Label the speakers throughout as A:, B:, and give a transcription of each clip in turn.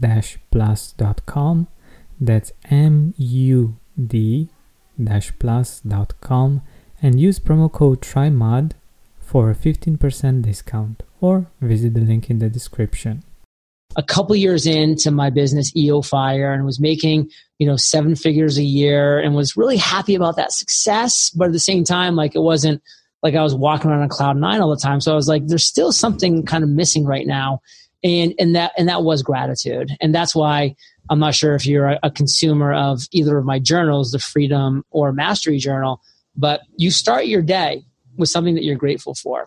A: mood-plus.com. That's M U D plus.com and use promo code TRYMOD for a 15% discount or visit the link in the description.
B: A couple years into my business, EO Fire, and was making, you know, seven figures a year and was really happy about that success. But at the same time, like it wasn't like I was walking around on cloud nine all the time. So I was like, there's still something kind of missing right now. And, and that, and that was gratitude. And that's why I'm not sure if you're a, a consumer of either of my journals, the Freedom or Mastery Journal, but you start your day with something that you're grateful for.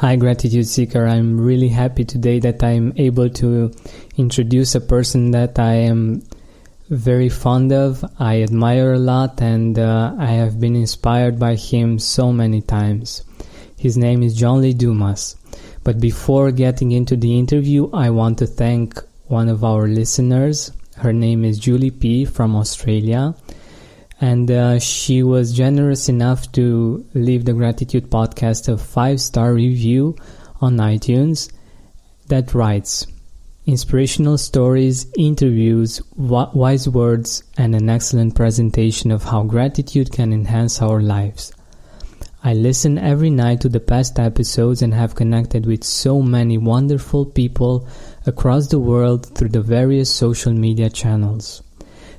A: Hi, Gratitude Seeker. I'm really happy today that I'm able to introduce a person that I am very fond of, I admire a lot, and uh, I have been inspired by him so many times. His name is John Lee Dumas. But before getting into the interview, I want to thank one of our listeners. Her name is Julie P. from Australia and uh, she was generous enough to leave the gratitude podcast a five star review on iTunes that writes inspirational stories, interviews, wise words, and an excellent presentation of how gratitude can enhance our lives. I listen every night to the past episodes and have connected with so many wonderful people across the world through the various social media channels.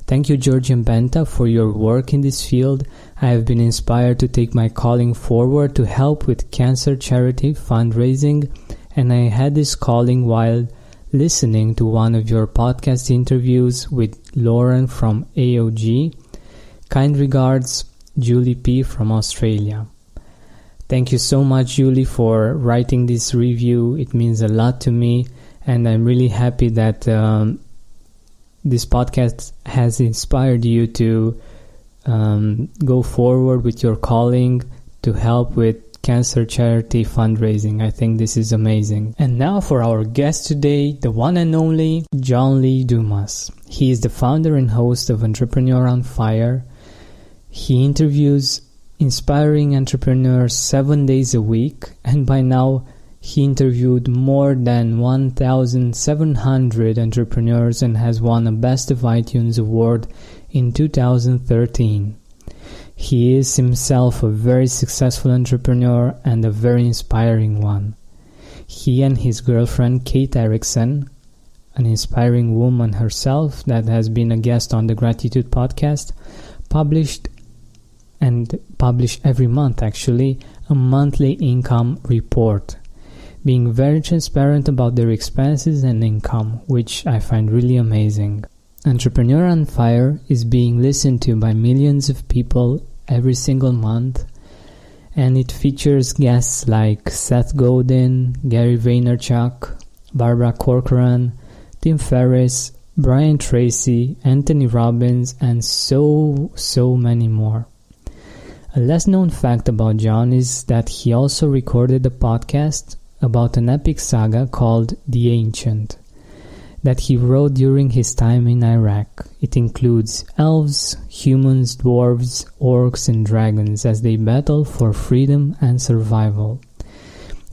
A: Thank you, Georgian Benta, for your work in this field. I have been inspired to take my calling forward to help with cancer charity fundraising, and I had this calling while listening to one of your podcast interviews with Lauren from AOG. Kind regards, Julie P. from Australia. Thank you so much, Julie, for writing this review. It means a lot to me, and I'm really happy that um, this podcast has inspired you to um, go forward with your calling to help with cancer charity fundraising. I think this is amazing. And now for our guest today, the one and only John Lee Dumas. He is the founder and host of Entrepreneur on Fire. He interviews inspiring entrepreneurs seven days a week, and by now he interviewed more than 1,700 entrepreneurs and has won a Best of iTunes award in 2013. He is himself a very successful entrepreneur and a very inspiring one. He and his girlfriend Kate Erickson, an inspiring woman herself that has been a guest on the Gratitude podcast, published and publish every month actually a monthly income report being very transparent about their expenses and income, which I find really amazing. Entrepreneur on Fire is being listened to by millions of people every single month, and it features guests like Seth Godin, Gary Vaynerchuk, Barbara Corcoran, Tim Ferriss, Brian Tracy, Anthony Robbins, and so, so many more. A less known fact about John is that he also recorded a podcast about an epic saga called The Ancient that he wrote during his time in Iraq. It includes elves, humans, dwarves, orcs, and dragons as they battle for freedom and survival.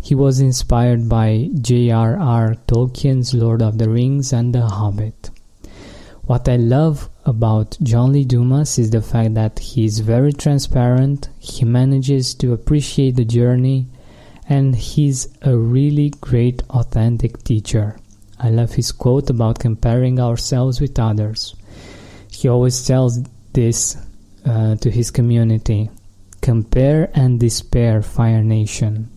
A: He was inspired by J.R.R. Tolkien's Lord of the Rings and The Hobbit. What I love about John Lee Dumas is the fact that he is very transparent, he manages to appreciate the journey, and he's a really great authentic teacher. I love his quote about comparing ourselves with others. He always tells this uh, to his community compare and despair, Fire Nation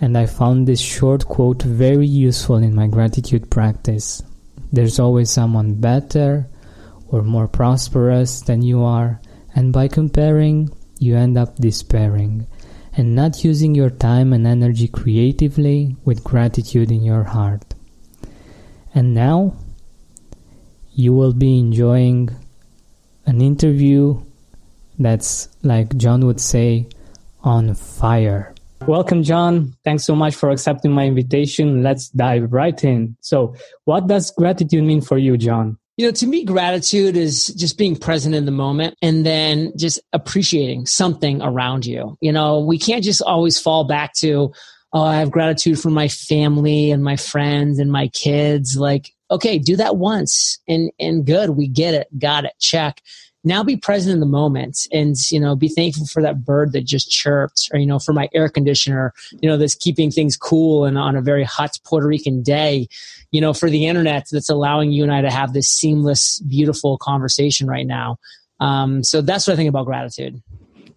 A: and I found this short quote very useful in my gratitude practice. There's always someone better or more prosperous than you are, and by comparing, you end up despairing and not using your time and energy creatively with gratitude in your heart. And now, you will be enjoying an interview that's, like John would say, on fire. Welcome, John. Thanks so much for accepting my invitation. Let's dive right in. So, what does gratitude mean for you, John?
B: You know, to me, gratitude is just being present in the moment and then just appreciating something around you. You know, we can't just always fall back to, oh, I have gratitude for my family and my friends and my kids. Like, okay, do that once and, and good. We get it. Got it. Check now be present in the moment and you know be thankful for that bird that just chirped or you know for my air conditioner you know that's keeping things cool and on a very hot puerto rican day you know for the internet that's allowing you and i to have this seamless beautiful conversation right now. Um, so that's what i think about gratitude.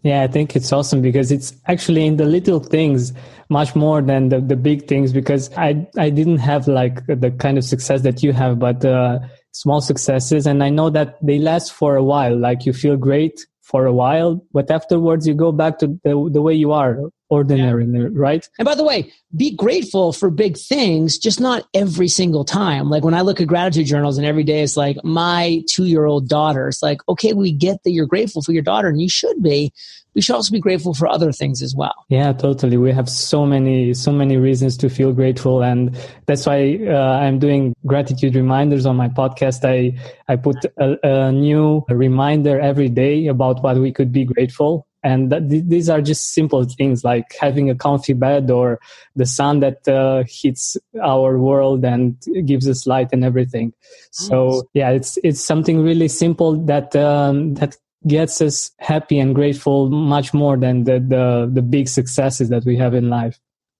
A: Yeah, I think it's awesome because it's actually in the little things much more than the, the big things because I, I didn't have like the kind of success that you have, but uh, small successes and i know that they last for a while. Like you feel great for a while but afterwards you go back to the, the way you are ordinary yeah. right
B: and by the way be grateful for big things just not every single time like when i look at gratitude journals and every day it's like my two year old daughter it's like okay we get that you're grateful for your daughter and you should be we should also be grateful for other things as well.
A: Yeah, totally. We have so many, so many reasons to feel grateful. And that's why uh, I'm doing gratitude reminders on my podcast. I, I put a, a new reminder every day about what we could be grateful. And that, these are just simple things like having a comfy bed or the sun that uh, hits our world and gives us light and everything. So yeah, it's it's something really simple that um, that gets us happy and grateful much more than the the, the big successes that we have in life.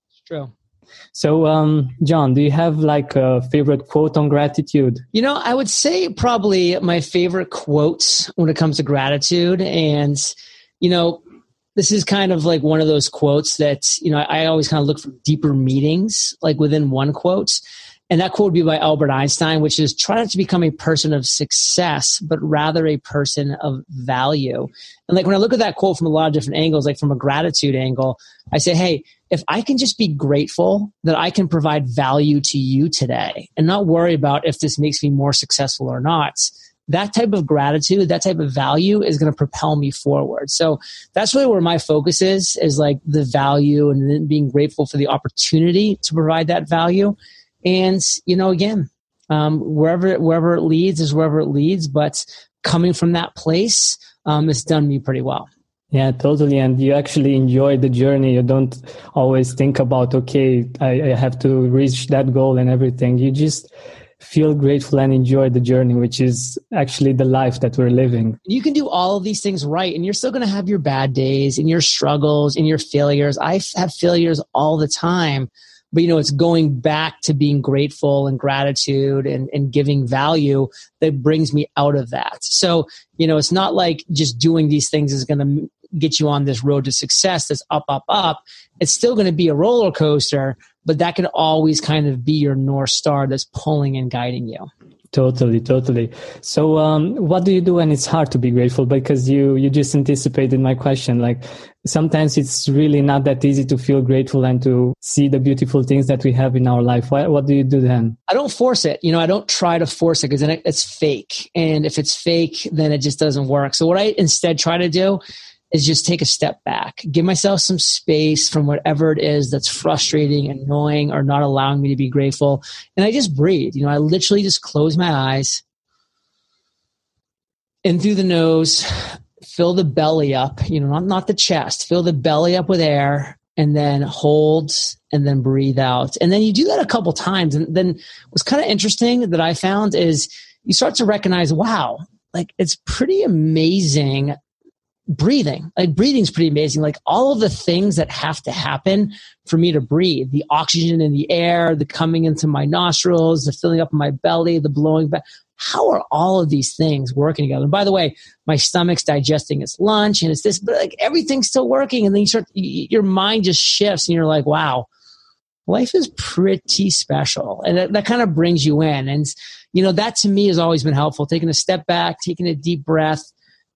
B: It's true.
A: So, um, John, do you have like a favorite quote on gratitude?
B: You know, I would say probably my favorite quotes when it comes to gratitude. And, you know, this is kind of like one of those quotes that, you know, I always kind of look for deeper meanings, like within one quote. And that quote would be by Albert Einstein, which is try not to become a person of success, but rather a person of value. And like when I look at that quote from a lot of different angles, like from a gratitude angle, I say, hey, if I can just be grateful that I can provide value to you today and not worry about if this makes me more successful or not, that type of gratitude, that type of value is going to propel me forward. So that's really where my focus is, is like the value and being grateful for the opportunity to provide that value and, you know, again, um, wherever, wherever it leads is wherever it leads. But coming from that place, um, it's done me pretty well.
A: Yeah, totally. And you actually enjoy the journey. You don't always think about, okay, I, I have to reach that goal and everything. You just feel grateful and enjoy the journey, which is actually the life that we're living.
B: You can do all of these things right, and you're still going to have your bad days and your struggles and your failures. I have failures all the time but you know it's going back to being grateful and gratitude and, and giving value that brings me out of that so you know it's not like just doing these things is going to get you on this road to success that's up up up it's still going to be a roller coaster but that can always kind of be your north star that's pulling and guiding you
A: Totally, totally. So, um, what do you do when it's hard to be grateful? Because you you just anticipated my question. Like sometimes it's really not that easy to feel grateful and to see the beautiful things that we have in our life. What, what do you do then?
B: I don't force it. You know, I don't try to force it because then it's fake. And if it's fake, then it just doesn't work. So what I instead try to do is just take a step back, give myself some space from whatever it is that's frustrating, annoying, or not allowing me to be grateful. And I just breathe. You know, I literally just close my eyes in through the nose, fill the belly up, you know, not, not the chest, fill the belly up with air and then hold and then breathe out. And then you do that a couple times. And then what's kind of interesting that I found is you start to recognize, wow, like it's pretty amazing breathing. Like breathing's pretty amazing. Like all of the things that have to happen for me to breathe, the oxygen in the air, the coming into my nostrils, the filling up my belly, the blowing back. How are all of these things working together? And by the way, my stomach's digesting its lunch and it's this, but like everything's still working. And then you start, your mind just shifts and you're like, wow, life is pretty special. And that, that kind of brings you in. And, you know, that to me has always been helpful. Taking a step back, taking a deep breath,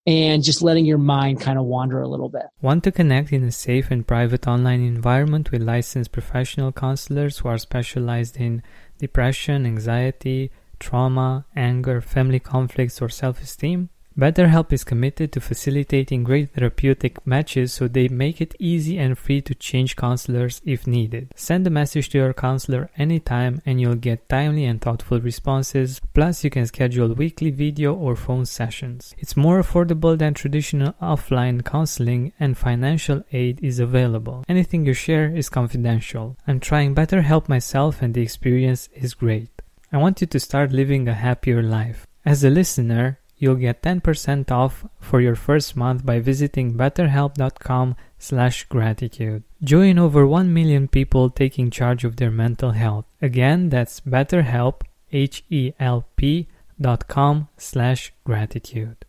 B: and just letting your mind kind of wander a little bit.
A: Want to connect in a safe and private online environment with licensed professional counselors who are specialized in depression, anxiety, trauma, anger, family conflicts, or self esteem? BetterHelp is committed to facilitating great therapeutic matches so they make it easy and free to change counselors if needed. Send a message to your counselor anytime and you'll get timely and thoughtful responses. Plus, you can schedule weekly video or phone sessions. It's more affordable than traditional offline counseling and financial aid is available. Anything you share is confidential. I'm trying BetterHelp myself and the experience is great. I want you to start living a happier life. As a listener, You'll get 10% off for your first month by visiting betterhelp.com slash gratitude. Join over 1 million people taking charge of their mental health. Again, that's betterhelp, H-E-L-P dot com slash gratitude.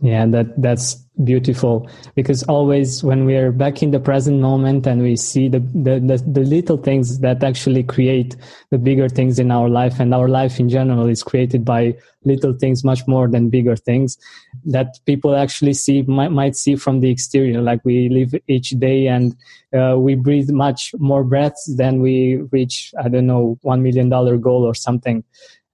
A: Yeah, that that's beautiful. Because always when we are back in the present moment and we see the, the, the the little things that actually create the bigger things in our life and our life in general is created by little things much more than bigger things that people actually see might, might see from the exterior. Like we live each day and uh, we breathe much more breaths than we reach i don't know one million dollar goal or something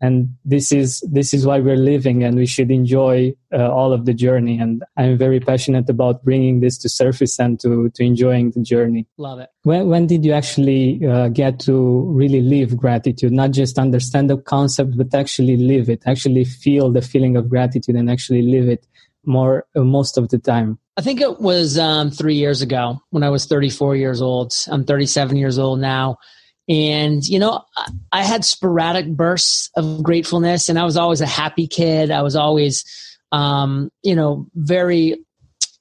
A: and this is this is why we're living and we should enjoy uh, all of the journey. And i'm very passionate about bringing this to surface and to to enjoying the journey.
B: Love it.
A: When, when did you actually uh, get to really live gratitude? Not just understand the concept but actually live it actually feel the feeling of gratitude and actually live it more uh, most of the time?
B: I think it was um, three years ago when I was 34 years old. I'm 37 years old now and, you know, I had sporadic bursts of gratefulness and I was always a happy kid. I was always, um, you know, very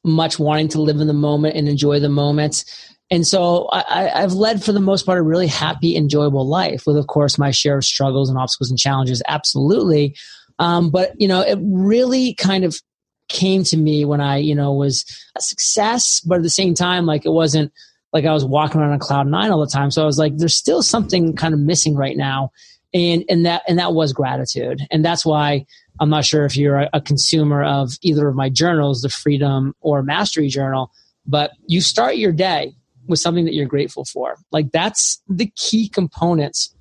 B: much wanting to live in the moment and enjoy the moments. And so I, have led for the most part a really happy, enjoyable life with, of course, my share of struggles and obstacles and challenges. Absolutely. Um, but, you know, it really kind of came to me when I, you know, was a success, but at the same time, like it wasn't like I was walking around on cloud nine all the time. So I was like, there's still something kind of missing right now. And, and that, and that was gratitude. And that's why I'm not sure if you're a, a consumer of either of my journals, the freedom or mastery journal, but you start your day with something that you're grateful for. Like that's the key components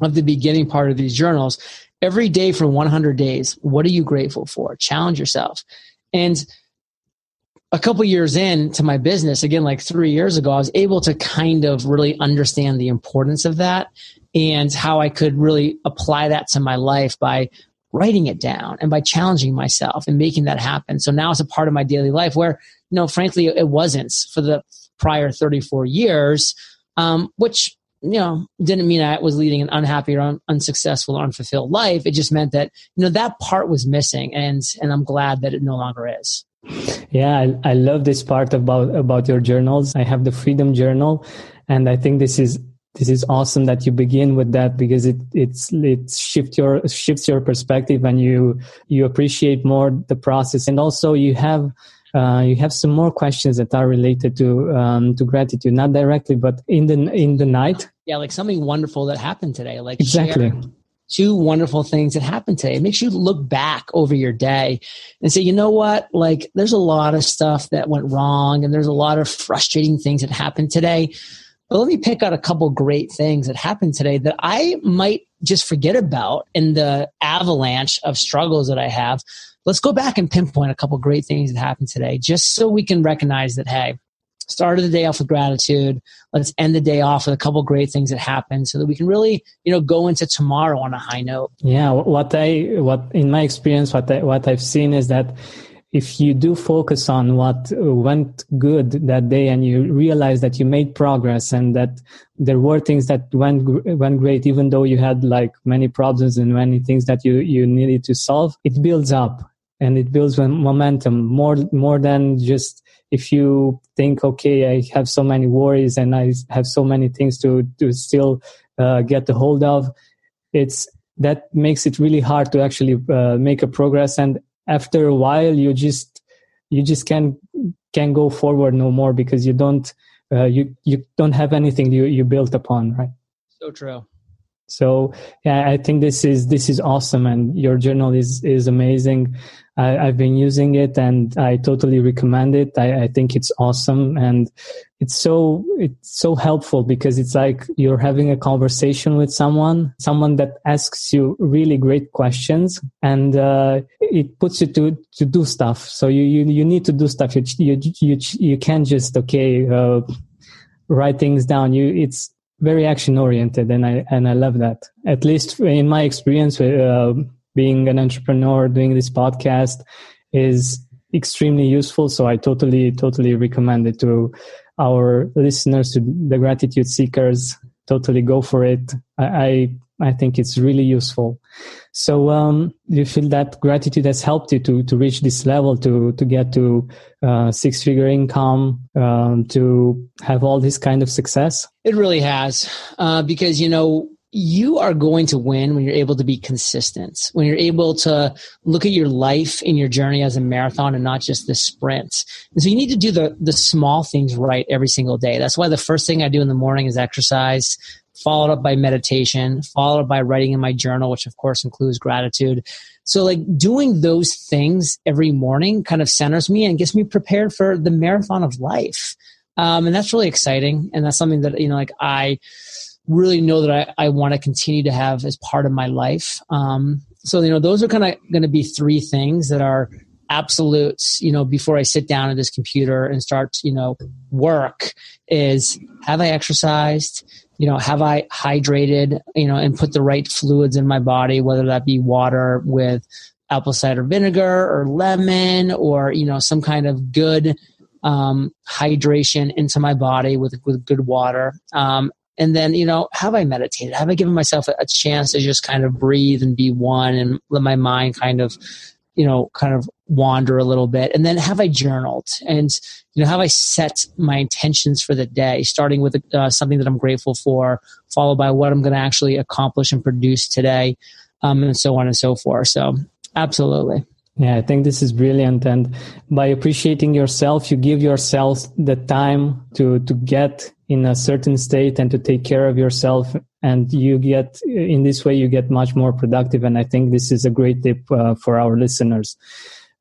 B: of the beginning part of these journals. Every day for 100 days, what are you grateful for? Challenge yourself. And a couple years in to my business, again, like three years ago, I was able to kind of really understand the importance of that and how I could really apply that to my life by writing it down and by challenging myself and making that happen. So now it's a part of my daily life where, you know, frankly, it wasn't for the prior 34 years, um, which, you know, didn't mean I was leading an unhappy or un- unsuccessful or unfulfilled life. It just meant that, you know, that part was missing and, and I'm glad that it no longer is.
A: Yeah, I, I love this part about about your journals. I have the Freedom Journal, and I think this is this is awesome that you begin with that because it it's it shifts your shifts your perspective and you you appreciate more the process. And also you have uh, you have some more questions that are related to um, to gratitude. Not directly but in the in the night.
B: Yeah like something wonderful that happened today like
A: exactly.
B: share, two wonderful things that happened today. It makes you look back over your day and say, you know what? Like, there's a lot of stuff that went wrong and there's a lot of frustrating things that happened today. But let me pick out a couple great things that happened today that I might just forget about in the avalanche of struggles that I have. Let's go back and pinpoint a couple great things that happened today just so we can recognize that, hey, started the day off with gratitude. Let's end the day off with a couple great things that happened so that we can really, you know, go into tomorrow on a high note.
A: Yeah. What I, what in my experience, what I, what I've seen is that if you do focus on what went good that day and you realize that you made progress and that there were things that went went great even though you had like many problems and many things that you you needed to solve it builds up and it builds momentum more more than just if you think okay i have so many worries and i have so many things to to still uh, get the hold of it's that makes it really hard to actually uh, make a progress. And after a while you just you just can can go forward no more because you don't uh, you you don't have anything you you built upon right?
B: So true
A: so yeah i think this is this is awesome and your journal is is amazing I, have been using it and I totally recommend it. I, I, think it's awesome and it's so it's so helpful because it's like you're having a conversation with someone, someone that asks you really great questions and uh, it puts you to to do stuff. So you you, you need to do stuff. You you you, you can't just okay uh, write things down. You it's very action oriented and I and I love that. At least in my experience. Uh, being an entrepreneur, doing this podcast is extremely useful. So I totally, totally recommend it to our listeners, to the gratitude seekers. Totally go for it. I, I, I think it's really useful. So, um, you feel that gratitude has helped you to, to reach this level, to, to get to, uh, six figure income, um, to have all this kind of success?
B: It really has. Uh, because, you know, you are going to win when you're able to be consistent, when you're able to look at your life and your journey as a marathon and not just the sprint. And so you need to do the, the small things right every single day. That's why the first thing I do in the morning is exercise, followed up by meditation, followed by writing in my journal, which of course includes gratitude. So like doing those things every morning kind of centers me and gets me prepared for the marathon of life. Um, and that's really exciting. And that's something that, you know, like I, really know that I, I want to continue to have as part of my life. Um, so, you know, those are kind of going to be three things that are absolutes, you know, before I sit down at this computer and start, you know, work is have I exercised? You know, have I hydrated, you know, and put the right fluids in my body, whether that be water with apple cider vinegar or lemon or, you know, some kind of good um, hydration into my body with, with good water. Um, and then, you know, have I meditated? Have I given myself a, a chance to just kind of breathe and be one and let my mind kind of, you know, kind of wander a little bit? And then have I journaled? And, you know, have I set my intentions for the day, starting with uh, something that I'm grateful for, followed by what I'm going to actually accomplish and produce today, um, and so on and so forth. So, absolutely.
A: Yeah, I think this is brilliant. And by appreciating yourself, you give yourself the time to, to get in a certain state and to take care of yourself. And you get, in this way, you get much more productive. And I think this is a great tip uh, for our listeners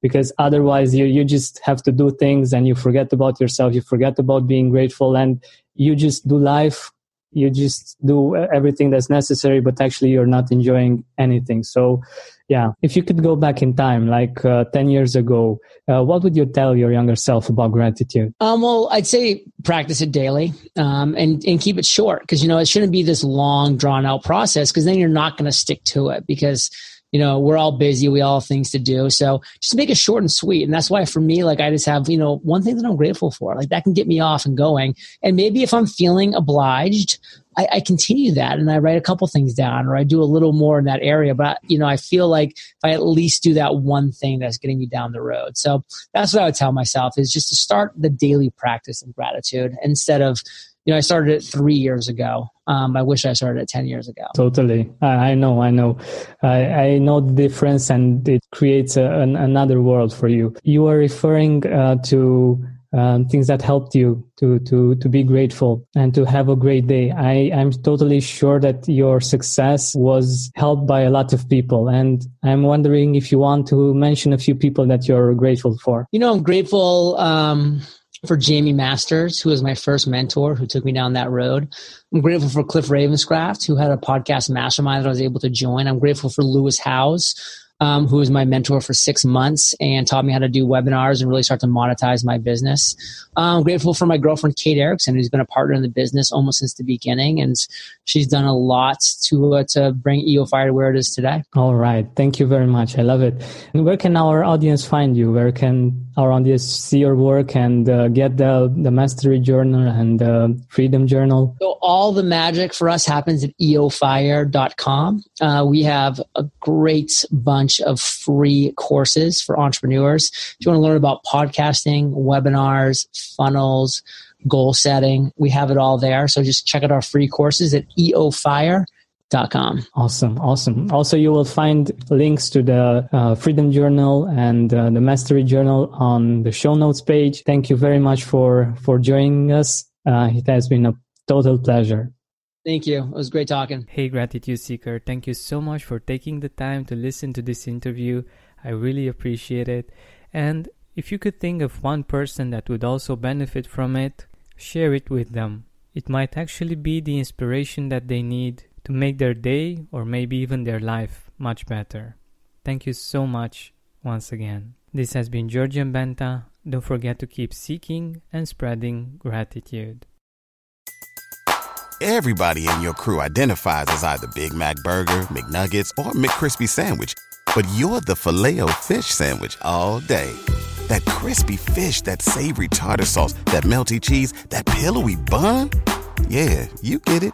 A: because otherwise you, you just have to do things and you forget about yourself. You forget about being grateful and you just do life you just do everything that's necessary but actually you're not enjoying anything. So yeah if you could go back in time like uh, 10 years ago uh, what would you tell your younger self about gratitude?
B: Um, well i'd say practice it daily um, and, and keep it short because you know it shouldn't be this long drawn out process because then you're not going to stick to it because you know we're all busy we all have things to do so just make it short and sweet and that's why for me like i just have you know one thing that i'm grateful for like that can get me off and going and maybe if i'm feeling obliged I, I, continue that and I write a couple things down or I do a little more in that area. But, you know, I feel like if I at least do that one thing that's getting me down the road. So that's what I would tell myself is just to start the daily practice of gratitude instead of, you know, I started it three years ago. Um, I wish I started it 10 years ago.
A: Totally. I, I know, I know. I, I, know the difference and it creates a, an, another world for you. You are referring uh, to um, things that helped you to to to be grateful and to have a great day. I I'm totally sure that your success was helped by a lot of people, and I'm wondering if you want to mention a few people that you're grateful for.
B: You know, I'm grateful. Um for Jaime Masters, who was my first mentor, who took me down that road. I'm grateful for Cliff Ravenscraft, who had a podcast mastermind that I was able to join. I'm grateful for Lewis Howes, um, who was my mentor for six months and taught me how to do webinars and really start to monetize my business. I'm grateful for my girlfriend, Kate Erickson, who's been a partner in the business almost since the beginning. And she's done a lot to, uh, to bring EO Fire to where it is today.
A: All right. Thank you very much. I love it. And where can our audience find you? Where can audience see your work and uh, get the, the Mastery Journal and the Freedom Journal?
B: So all the magic for us happens at eofire.com. Uh, we have a great bunch of free courses for entrepreneurs. If you want to learn about podcasting, webinars, funnels, goal setting, we have it all there. So just check out our free courses at eofire.com.
A: Awesome, awesome. Also, you will find links to the uh, Freedom Journal and uh, the Mastery Journal on the show notes page. Thank you very much for for joining us. Uh, it has been a total pleasure.
B: Thank you. It was great talking.
A: Hey, Gratitude Seeker. Thank you so much for taking the time to listen to this interview. I really appreciate it. And if you could think of one person that would also benefit from it, share it with them. It might actually be the inspiration that they need to make their day or maybe even their life much better. Thank you so much once again. This has been Georgian Benta. Don't forget to keep seeking and spreading gratitude.
C: Everybody in your crew identifies as either Big Mac Burger, McNuggets, or McCrispy Sandwich, but you're the filet fish Sandwich all day. That crispy fish, that savory tartar sauce, that melty cheese, that pillowy bun. Yeah, you get it